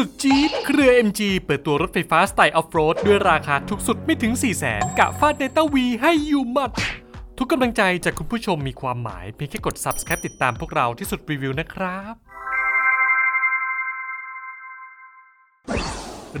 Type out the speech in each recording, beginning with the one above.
สุดจี๊ดเครือ MG เปิดตัวรถไฟฟ้าสไตล์ออฟโรดด้วยราคาถูกสุดไม่ถึง 4 0 0แสนกะฟาดเนต้าวีให้อยู่หมัด ทุกกำลังใจจากคุณผู้ชมมีความหมาย เพียงแค่กด subscribe ติดตามพวกเราที่สุดรีวิวนะครับ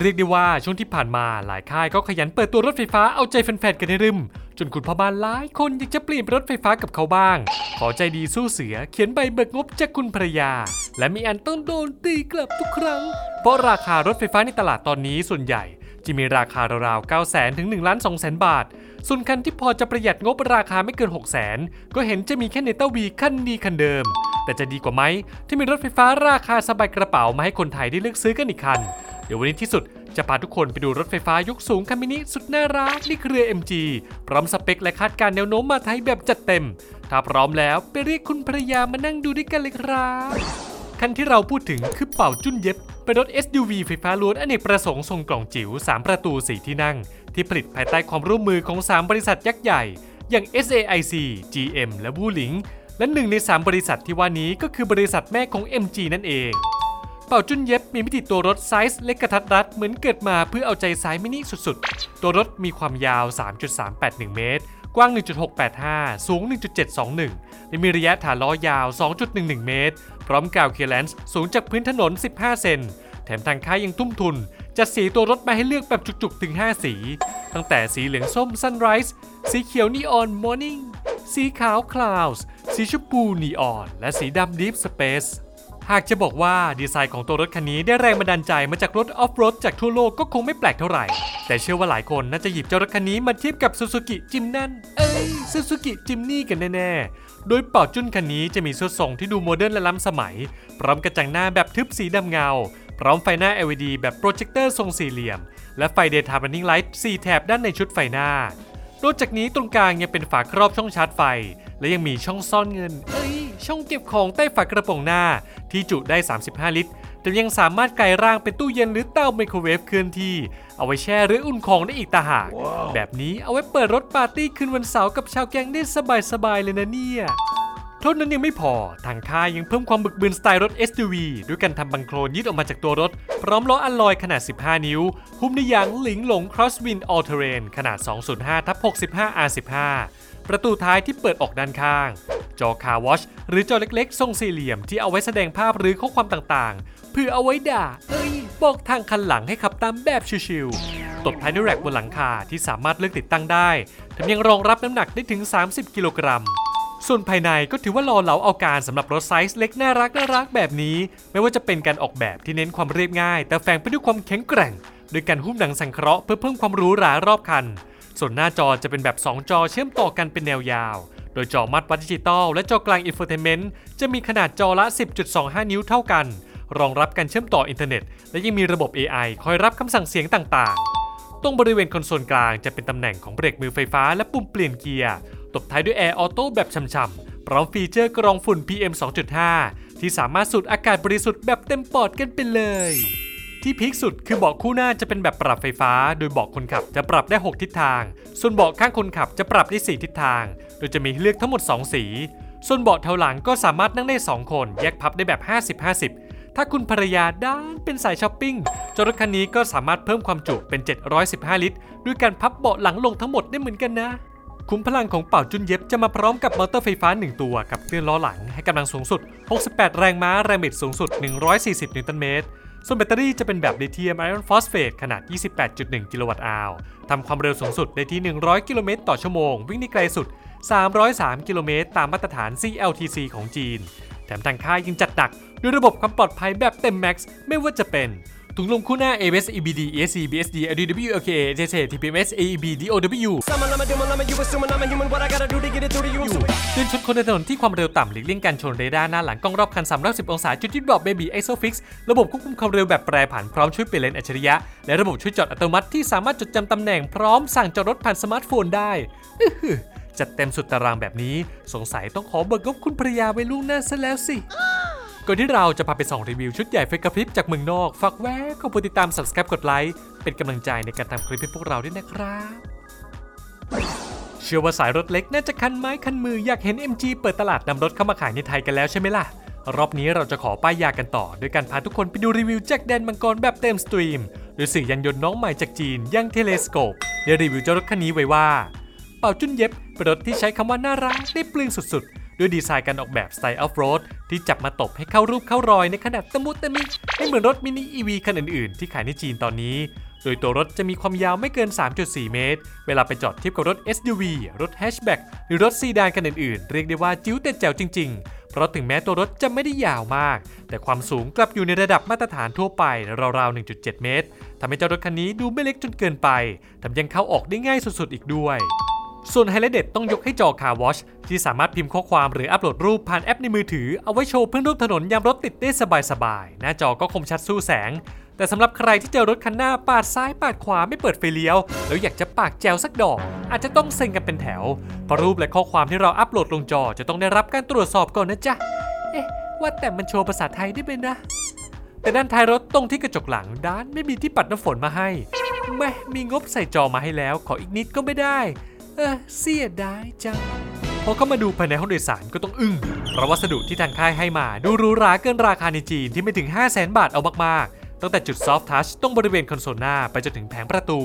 เรียกได้ว่าช่วงที่ผ่านมาหลายค่ายก็ขยันเปิดตัวรถไฟฟ้าเอาใจแฟนๆกันในรึมจนคุณพ่อบ้านหลายคนอยากจะเปลี่ยนเป็นรถไฟฟ้ากับเขาบ้าง ขอใจดีสู้เสือเขียนใบเบิกงบจากคุณภรรยา และมีอันต้องโดนตีกลับทุกครั้ง เพราะราคารถไฟฟ้าในตลาดตอนนี้ส่วนใหญ่ จะมีราคาราวๆ 9 0 0 0 0ถึง1ล้าน2แสนบาท ส่วนคันที่พอจะประหยัดงบราคาไม่เกิน 6 0 0 0 0ก็เห็นจะมีแค่เนต้าวีคันดีคันเดิม แต่จะดีกว่าไหมที่มีรถไฟฟ้าราคาสบายกระเป๋ามาให้คนไทยได้เลือกซื้อกันอีกคัน เดี๋ยววันนี้ที่สุดจะพาทุกคนไปดูรถไฟฟ้ายกสูงคันมินิสุดน่ารักนี่เครือ MG พร้อมสเปคและคาดการแนวโน้มมาไทยแบบจัดเต็ม ถ้าพร้อมแล้วไปเรียกคุณภรรยามานั่งดูด้วยกันเลยครับคันที่เราพูดถึงคือเป่าจุ้นเย็บเป็นรถ SUV ไฟฟ้าล้วนอเนกประสงค์ทรงกล่องจิ๋ว 3 ประตู 4 ที่นั่ง ที่ผลิตภายใต้ความร่วมมือของ 3 บริษัทยักษ์ใหญ่ อย่าง SAIC GM และวูหลิงและหนึ่งใน 3 บริษัทที่ว่านี้ก็คือบริษัทแม่ของ MG นั่นเอง เป่าจุนเย็บมีมิติตัวรถไซส์เล็กกระทัดรัดเหมือนเกิดมาเพื่อเอาใจสายมินิสุดๆ ตัวรถมีความยาว 3.381 เมตร กว้าง 1.685 สูง 1.721 และมีระยะฐานล้อยาว 2.11 เมตร พร้อมกาวเคลียร์แลนซ์สูงจากพื้นถนน 15 เซน แถมทางค่ายยังทุ่มทุน จัดสีตัวรถมาให้เลือกแบบจุกๆ ถึง 5 สี ตั้งแต่สีเหลืองส้ม Sunrise สีเขียวนีออน Morning สีขาว Clouds สีชมพูนีออน และสีดำ Deep Space หากจะบอกว่าดีไซน์ของตัวรถคันนี้ได้แรงบันดาลใจมาจากรถออฟโรดจากทั่วโลกก็คงไม่แปลกเท่าไหร่ แต่เชื่อว่าหลายคนน่าจะหยิบเจ้ารถคันนี้มาเทียบกับ Suzuki จิมนั่นเอ้ย Suzuki Jimny กันแน่ๆ โดยเป่าจุ้นคันนี้จะมีรูปทรงที่ดูโมเดิร์นและล้ำสมัย พร้อมกระจังหน้าแบบทึบสีดำเงา พร้อมไฟหน้า LED แบบโปรเจคเตอร์ทรงสี่เหลี่ยม และไฟ Daytime Running Light 4แถบด้านในชุดไฟหน้านอกจากนี้ตรงกลางยังเป็นฝาครอบช่องชาร์จไฟ และยังมีช่องซ่อนเงิน เอ้ย ช่องเก็บของใต้ฝากระโปรงหน้า ที่จุได้ 35 ลิตร แต่ยังสามารถกลายร่างเป็นตู้เย็นหรือเตาไมโครเวฟเคลื่อนที่ เอาไว้แช่หรืออุ่นของได้อีกต่างหากแบบนี้เอาไว้เปิดรถปาร์ตี้คืนวันเสาร์กับชาวแก๊งได้สบายๆเลยนะเนี่ยเท่านั้นยังไม่พอ ทางค่ายยังเพิ่มความบึกบึนสไตล์รถ SUV ด้วยการทำบังโคลนยึดออกมาจากตัวรถ พร้อมล้ออัลลอยขนาด 15 นิ้ว หุ้มด้วยยางหลิงหลง Crosswind All Terrain ขนาด 205ทับ65 R15 ประตูท้ายที่เปิดออกด้านข้าง จอ Car Watch หรือจอเล็กๆ ทรงสี่เหลี่ยมที่เอาไว้แสดงภาพหรือข้อความต่างๆ เพื่อเอาไว้ด่า เอ้ย บอกทางคันหลังให้ขับตามแบบชิวๆ ตบท้ายด้วย rack บนหลังคาที่สามารถเลือกติดตั้งได้แถมยังรองรับน้ำหนักได้ถึง 30 กิโลกรัม ส่วนภายในก็ถือว่าหล่อเหลาเอาการสำหรับรถไซส์เล็กน่ารักน่ารักแบบนี้ ไม่ว่าจะเป็นการออกแบบที่เน้นความเรียบง่าย แต่แฝงไปด้วยความแข็งแกร่งโดยการหุ้มหนังสังเคราะห์เพื่อเพิ่มความหรูหรารอบคัน ส่วนหน้าจอจะเป็นแบบ 2 จอเชื่อมต่อกันเป็นแนวยาว โดยจอมาตรวัดดิจิตอลและจอกลาง infotainment จะมีขนาดจอละ 10.25 นิ้วเท่ากัน รองรับการเชื่อมต่ออินเทอร์เน็ต และยังมีระบบ AI คอยรับคำสั่งเสียงต่างๆ ตรงบริเวณคอนโซลกลางจะเป็นตำแหน่งของเบรกมือไฟฟ้าและปุ่มเปลี่ยนเกียร์ ตบท้ายด้วยแอร์ auto แบบฉ่ำๆ พร้อม feature กรองฝุ่น PM 2.5 ที่สามารถสูดอากาศบริสุทธิ์แบบเต็มปอดกันไปเลย ที่พีคสุดคือเบาะคู่หน้าจะเป็นแบบปรับไฟฟ้า โดยเบาะคนขับจะปรับได้ 6 ทิศทาง ส่วนเบาะข้างคนขับจะปรับได้ 4 ทิศทาง โดยจะมีให้เลือกทั้งหมด 2 สี ส่วนเบาะเทาหลังก็สามารถนั่งได้ 2 คน แยกพับได้แบบ 50-50 ถ้าคุณภรรยาด้านเป็นสายช้อปปิ้งจรถคันนี้ก็สามารถเพิ่มความจุเป็น 715 ลิตร ด้วยการพับเบาะหลังลงทั้งหมดได้เหมือนกันนะคุ้มพลังของเป่าจุนเย็บจะมาพร้อมกับมอเตอร์ไฟฟ้า 1 ตัวกับเครื่องล้อหลังให้กำลังสูงสุด 68 แรงม้า แรงบิดสูงสุด 140 นิวตันเมตร ส่วนแบตเตอรี่จะเป็นแบบลิเธียมไอออนฟอสเฟตขนาด 28.1 กิโลวัตต์อาวทำความเร็วสูงสุดได้ที่ 100 กิโลเมตรต่อชั่วโมง วิ่งได้ไกลสุด 303 กิโลเมตรตามมาตรฐาน CLTC ของจีน แถมทางค่ายยังจัดหนักด้วยระบบความปลอดภัยแบบเต็มแม็กซ์ไม่ว่าจะเป็น ถุงลมคู่หน้า ABS EBD ESC BSD LDW LKA JJ TPMS A B D O W เตือนชนคนในถนนที่ความเร็วต่ำหลีกเลี่ยงการชนเรดาร์หน้าหลังกล้องรอบคัน 310 องศา จุดยึดเบาะ Baby ISOFIX ระบบควบคุมความเร็วแบบแปรผันพร้อมช่วยเปลี่ยนเลนอัจฉริยะ และระบบช่วยจอดอัตโนมัติที่สามารถจดจำตำแหน่งพร้อมสั่งจอดรถผ่านสมาร์ทโฟนได้อือหือจัดเต็มสุดตารางแบบนี้ สงสัยต้องขอเบิกงบคุณภรรยาไว้ล่วงหน้าซะแล้วสิ ก่อนที่เราจะพาไปส่องรีวิวชุดใหญ่ไฟกระพริบจากเมืองนอก ฝากแวะกดติดตาม subscribe กดไลค์ เป็นกำลังใจในการทำคลิปให้พวกเราด้วยนะครับ เชื่อว่าสายรถเล็กน่าจะคันไม้คันมืออยากเห็น MG เปิดตลาดนำรถเข้ามาขายในไทยกันแล้วใช่ไหมล่ะ รอบนี้เราจะขอป้ายยากันต่อ โดยการพาทุกคนไปดูรีวิวจากแดนมังกรแบบเต็ม steam โดยสื่อยานยนต์น้องใหม่จากจีนอย่าง Telescope ได้รีวิวเจ้ารถคันนี้ไว้ว่า เป่าจุน Yep เป็นรถที่ใช้คำว่าน่ารักได้เปลืองสุดๆ ด้วยดีไซน์การออกแบบสไตล์ off road ที่จับมาตบให้เข้ารูปเข้ารอยในขนาดตะมุตะมิไม่เหมือนรถ mini EV คันอื่นๆ ที่ขายในจีนตอนนี้ โดยตัวรถจะมีความยาวไม่เกิน 3.4 เมตร เวลาไปจอดเทียบกับรถ SUV รถแฮชแบ็กหรือรถซีดานคันอื่นๆ เรียกได้ว่าจิ๋วแต่แจ๋วจริง ๆ เพราะถึงแม้ตัวรถจะไม่ได้ยาวมาก แต่ความสูงกลับอยู่ในระดับมาตรฐานทั่วไปราวๆ 1.7 เมตรทำให้เจ้ารถคันนี้ดูไม่เล็กจนเกินไปแถมยังเข้าออกได้ง่ายสุดๆ อีกด้วย ส่วนไฮไลท์เด็ดต้องยกให้จอ Car Watch ที่สามารถพิมพ์ข้อความหรืออัปโหลดรูปผ่านแอปในมือถือ เอาไว้โชว์เพื่อนร่วมถนนยามรถติดได้สบายๆ หน้าจอก็คมชัดสู้แสง แต่สำหรับใครที่เจอรถคันหน้าปาดซ้ายปาดขวาไม่เปิดไฟเลี้ยว แล้วอยากจะปากแจวสักดอก อาจจะต้องเซ็งกันเป็นแถวเพราะรูปและข้อความที่เราอัปโหลดลงจอจะต้องได้รับการตรวจสอบก่อนนะจ๊ะ เอ๊ะว่าแต่มันโชว์ภาษาไทยได้ไหมนะ แต่ด้านท้ายรถตรงที่กระจกหลังด้านไม่มีที่ปัดน้ำฝนมาให้แม่มีงบใส่จอมาให้แล้ว ขออีกนิดก็ไม่ได้ เออเสียดายจังพอเข้ามาดูภายในห้องโดยสารก็ต้องอึ้งเพราะวัสดุที่ทางค่ายให้มาดูหรูหราเกินราคาในจีนที่ไม่ถึง 5 0 0แสนบาทเอามากๆ ตั้งแต่จุด soft touch ตรงบริเวณคอนโซลหน้าไปจนถึงแผงประตู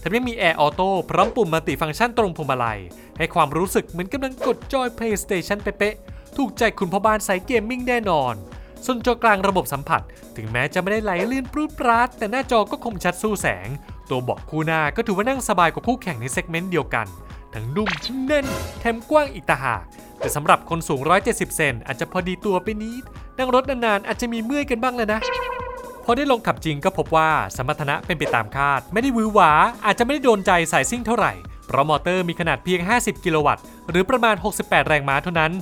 แถมยังมีแอร์ auto พร้อมปุ่ม multifunction ตรงพวงมาลัย ให้ความรู้สึกเหมือนกำลังกดจอย PlayStation เป๊ะๆ ถูกใจคุณพ่อบ้านสาย gaming แน่นอน ส่วนจอกลางระบบสัมผัส ถึงแม้จะไม่ได้ไหลลื่นปรูดปราดแต่หน้าจอก็คมชัดสู้แสง ตัวเบาะคู่หน้าก็ถือว่านั่งสบายกว่าคู่แข่งใน segment เดียวกัน ทั้งนุ่มแน่นแถมกว้างอีกต่างหากแต่สำหรับคนสูง 170 เซนอาจจะพอดีตัวไปนิดนั่งรถนานๆอาจจะมีเมื่อยกันบ้างเลยนะพอได้ลงขับจริงก็พบว่าสมรรถนะเป็นไปตามคาด ไม่ได้วือหวา อาจจะไม่ได้โดนใจสายซิ่งเท่าไหร่ เพราะมอเตอร์มีขนาดเพียง 50 กิโลวัตต์ หรือประมาณ 68 แรงม้าเท่านั้น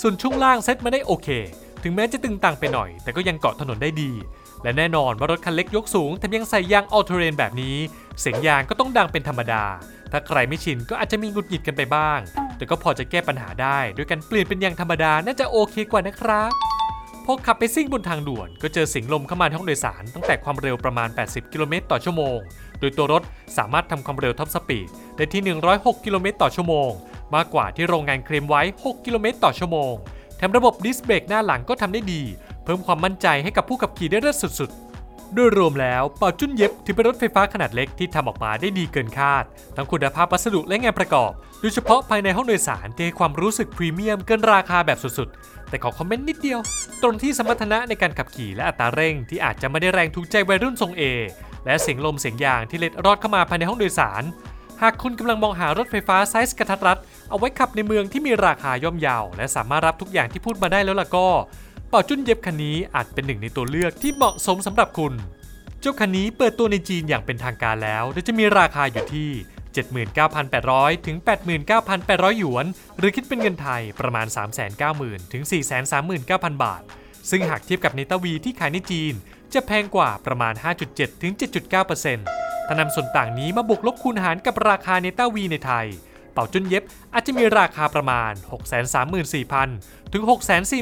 ส่วนช่วงล่างเซ็ตมาได้โอเค ถึงแม้จะตึงตังไปหน่อย แต่ก็ยังเกาะถนนได้ดี และแน่นอนว่ารถคันเล็กยกสูงแถมยังใส่ยางออ t เ r เรนแบบนี้ เสียงยางก็ต้องดังเป็นธรรมดา ถ้าใครไม่ชินก็อาจจะมีหงุดหงิดกันไปบ้าง แต่ก็พอจะแก้ปัญหาได้ด้วยการเปลี่ยนเป็นยางธรรมดาน่าจะโอเคกว่านะครับพอขับไปซิ่งบนทางด่วน ก็เจอเสียงลมเข้ามาในห้องโดยสาร ตั้งแต่ความเร็วประมาณ 80 กิโลเมตรต่อชั่วโมง โดยตัวรถสามารถทำความเร็ว top speed ได้ที่ 106 กิโลเมตรต่อชั่วโมง มากกว่าที่โรงงานเคลมไว้ 6 กิโลเมตรต่อชั่วโมง แถมระบบดิสเบรกหน้าหลังก็ทำได้ดี เพิ่มความมั่นใจให้กับผู้ขับขี่ได้เลิศสุดๆ โดยรวมแล้วเป่าจุ้น Yep ถือเป็นรถไฟฟ้าขนาดเล็กที่ทำออกมาได้ดีเกินคาด ทั้งคุณภาพวัสดุและงานประกอบ โดยเฉพาะภายในห้องโดยสารที่ให้ความรู้สึกพรีเมียมเกินราคาแบบสุดๆ แต่ขอคอมเมนต์นิดเดียว ตรงที่สมรรถนะในการขับขี่และอัตราเร่ง ที่อาจจะไม่ได้แรงถูกใจวัยรุ่นทรงเอและเสียงลมเสียงยางที่เล็ดรอดเข้ามาภายในห้องโดยสาร หากคุณกำลังมองหารถไฟฟ้าไซส์กระทัดรัด เอาไว้ขับในเมืองที่มีราคาย่อมเยาวและสามารถรับทุกอย่างที่พูดมาได้แล้วล่ะก็ ป่าจุ้นเย็บคันนี้อาจเป็นหนึ่งในตัวเลือกที่เหมาะสมสำหรับคุณ เจ้าคันนี้เปิดตัวในจีนอย่างเป็นทางการแล้ว โดยจะมีราคาอยู่ที่ 79,800 ถึง 89,800 หยวน หรือคิดเป็นเงินไทยประมาณ 390,000 ถึง 439,000 บาท ซึ่งหากเทียบกับเนต้าวีที่ขายในจีน จะแพงกว่าประมาณ 5.7 ถึง 7.9%ถ้านำส่วนต่างนี้มาบวกลบคูณหารกับราคาเนต้าวีในไทย เป่าจุนเย็บอาจจะมีราคาประมาณ 634,000 ถึง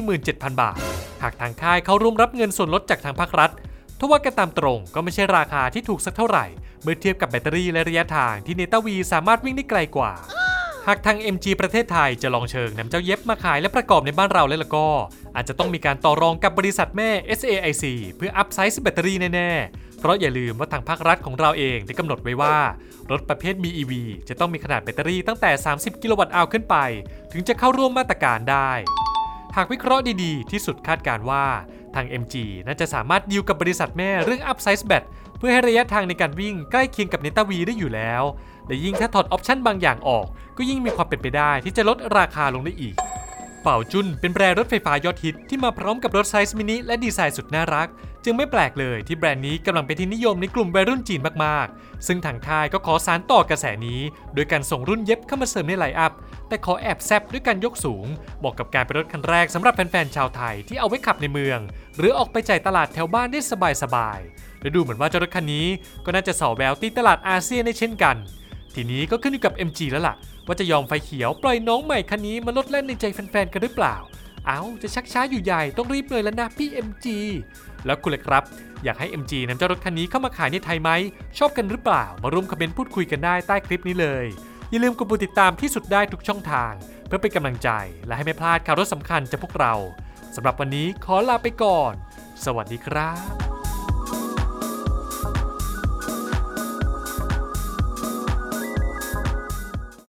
647,000 บาท หากทางค่ายเขาร่วมรับเงินส่วนลดจากทางภาครัฐทว่ากันตามตรงก็ไม่ใช่ราคาที่ถูกสักเท่าไหร่ เมื่อเทียบกับแบตเตอรี่และระยะทางที่เนต้าวีสามารถวิ่งได้ไกลกว่า หากทาง MG ประเทศไทยจะลองเชิงนำเจ้าเย็บมาขายและประกอบในบ้านเราแล้วล่ะก็ อาจจะต้องมีการต่อรองกับบริษัทแม่ SAIC เพื่ออัพไซส์แบตเตอรี่แน่ๆ เพราะอย่าลืมว่าทางภาครัฐของเราเองได้กำหนดไว้ว่า รถประเภท BEV จะต้องมีขนาดแบตเตอรี่ตั้งแต่ 30 กิโลวัตต์อาวขึ้นไป ถึงจะเข้าร่วมมาตรการได้ หากวิเคราะห์ดีๆ ที่สุดคาดการณ์ว่าทาง MG น่าจะสามารถดีลกับบริษัทแม่เรื่อง upsize แบตเพื่อให้ระยะทางในการวิ่งใกล้เคียงกับ Neta V ได้อยู่แล้ว และยิ่งถ้าถอด option บางอย่างออก ก็ยิ่งมีความเป็นไปได้ที่จะลดราคาลงได้อีก Baojun เป็นแบรนด์รถไฟฟ้ายอดฮิตที่มาพร้อมกับรถ size mini และดีไซน์สุดน่ารัก จึงไม่แปลกเลยที่แบรนด์นี้กำลังเป็นที่นิยมในกลุ่มวัยรุ่นจีนมากๆ ซึ่งทางค่ายก็ขอสารต่อกระแสนี้ โดยการส่งรุ่นเย็บเข้ามาเสริมในไลน์อัพ แต่ขอแอบแซบด้วยการยกสูงบอกกับการเป็นรถคันแรกสำหรับแฟนๆชาวไทยที่เอาไว้ขับในเมือง หรือออกไปจ่ายตลาดแถวบ้านได้สบายๆและดูเหมือนว่าเจ้ารถคันนี้ก็น่าจะส่อแววตีตลาดอาเซียนได้เช่นกัน ทีนี้ก็ขึ้นอยู่กับ MG แล้วล่ะ ว่าจะยอมไฟเขียวปล่อยน้องใหม่คันนี้มาลดแล่นในใจแฟนๆกันหรือเปล่า เอาจะชักช้าอยู่ใหญ่ต้องรีบเลยแล้วนะพี่ MG แล้วคุณเลยครับ อยากให้ MG นำเจ้ารถคันนี้เข้ามาขายในไทยไหม ชอบกันหรือเปล่า มาร่วมคอมเมนต์พูดคุยกันได้ใต้คลิปนี้เลย อย่าลืมกดปุ่มติดตามที่สุดได้ทุกช่องทาง เพื่อเป็นกำลังใจ และให้ไม่พลาดข่าวรถสำคัญจากพวกเราสำหรับวันนี้ขอลาไปก่อน สวัสดีครับ